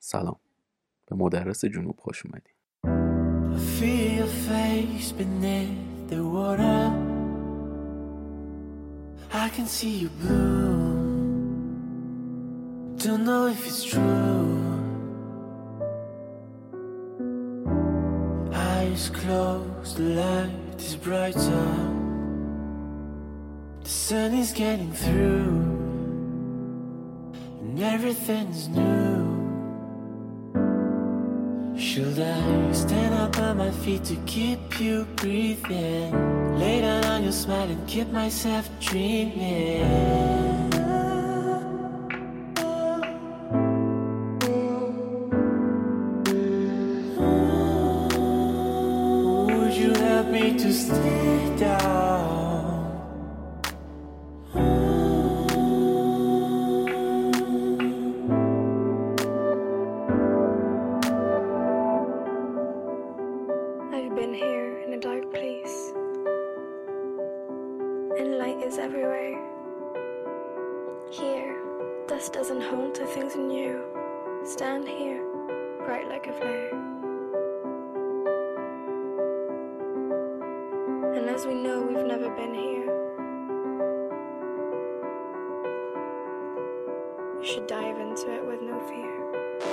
سلام به مدرس جنوب خوش اومدید feel your face beneath the water. I can see you bloom. Don't know if it's true. Eyes closed, the light is brighter. The sun is getting through, and everything's new. Should I stand up on my feet to keep you breathing? Lay down on your smile and keep myself dreaming. Would you help me to stay down? Stand here, bright like a flare. And as we know, we've never been here. We should dive into it with no fear.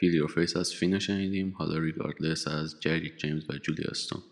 فیل یور فیس از فینا شنیدیم. حالا ریگاردلس از جریک جیمز و جولی استون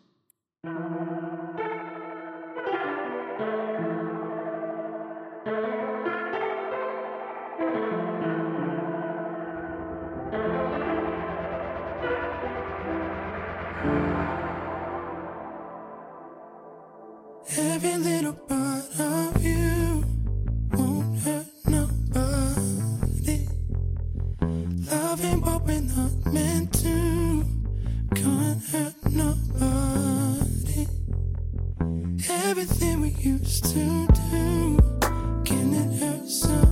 Everything we used to do can it hurt somebody?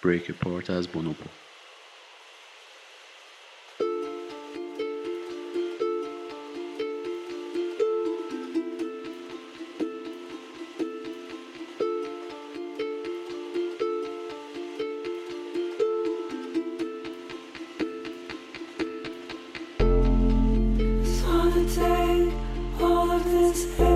break apart as bonobo. all of this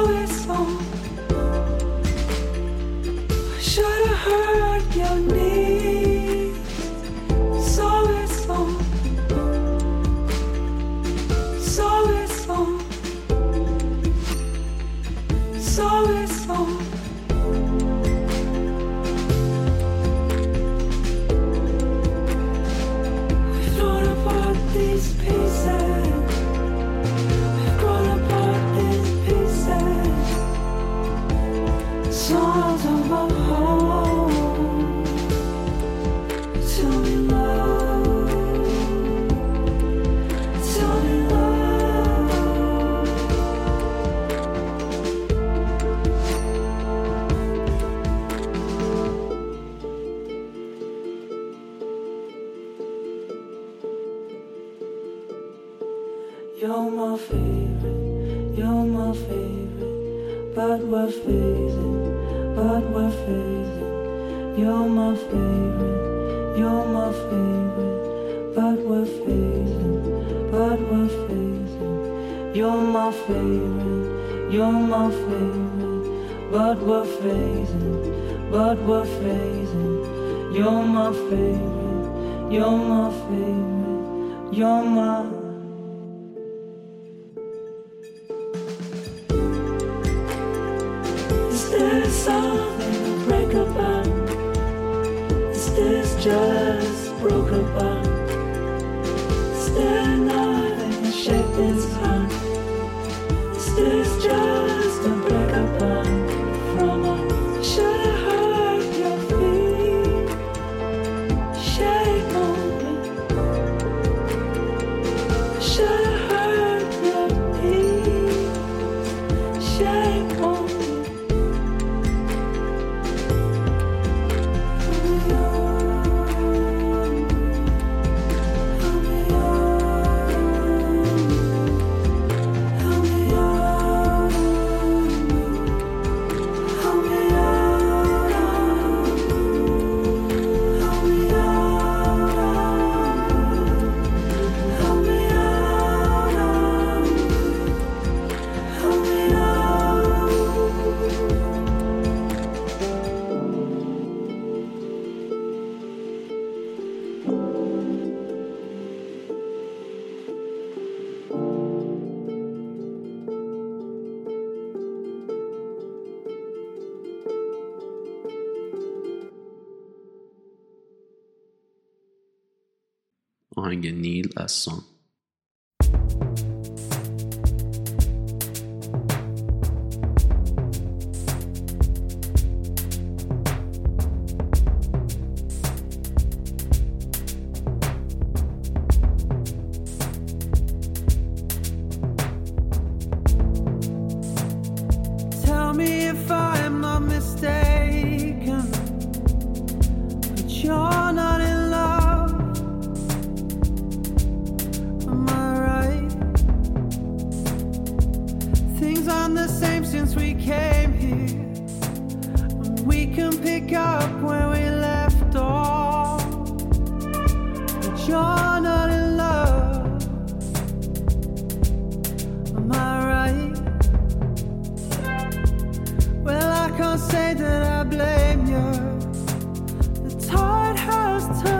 So it's my favorite, but we're phasing, but we're phasing. You're my favorite, you're my favorite, you're my. un guenil à sang. can't say that I blame you. The tide has turned.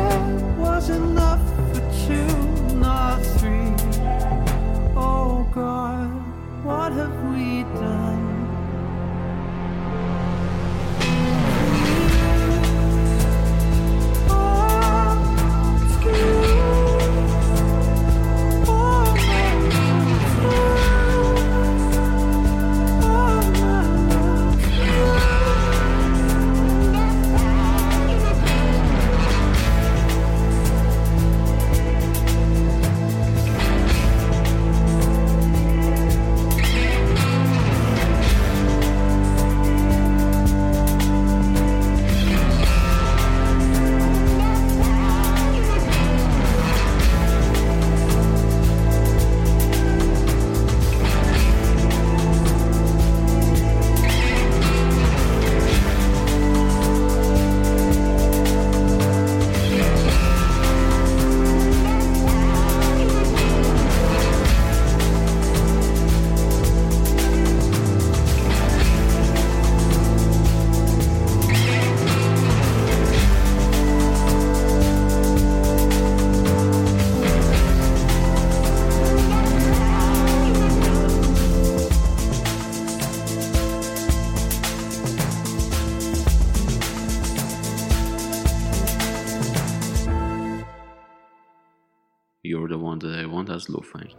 از لفنگ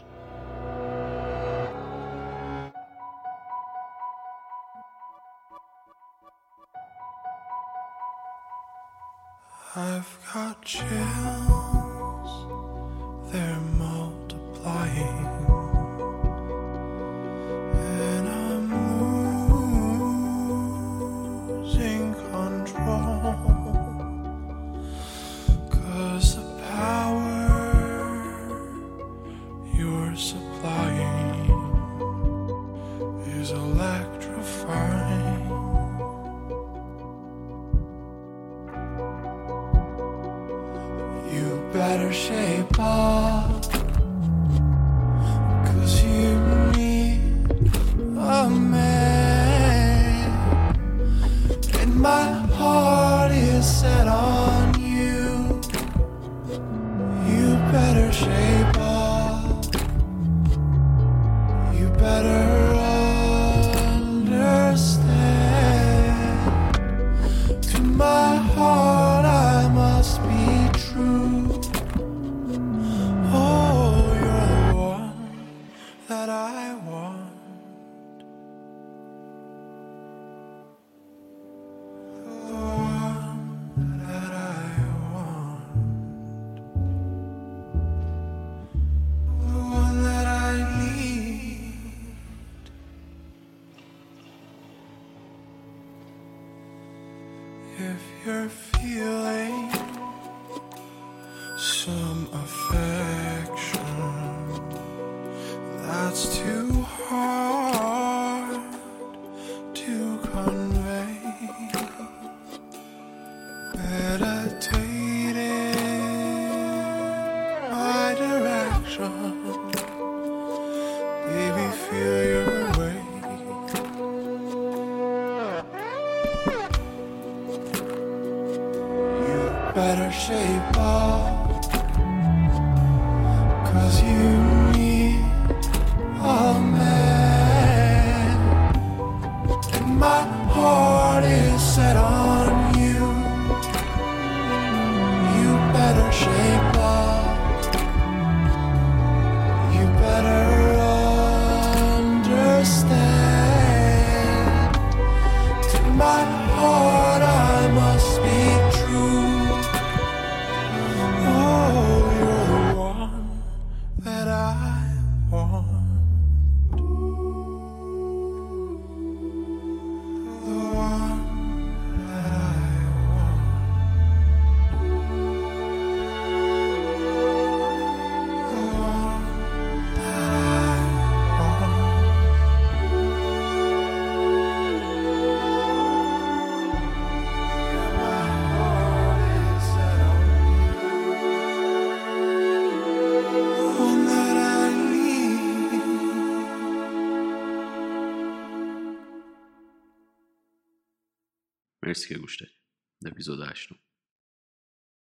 I've got chills. If you're feeling some affection, that's too. paper. Cause you مرسی که گوش دادید اپیزود 8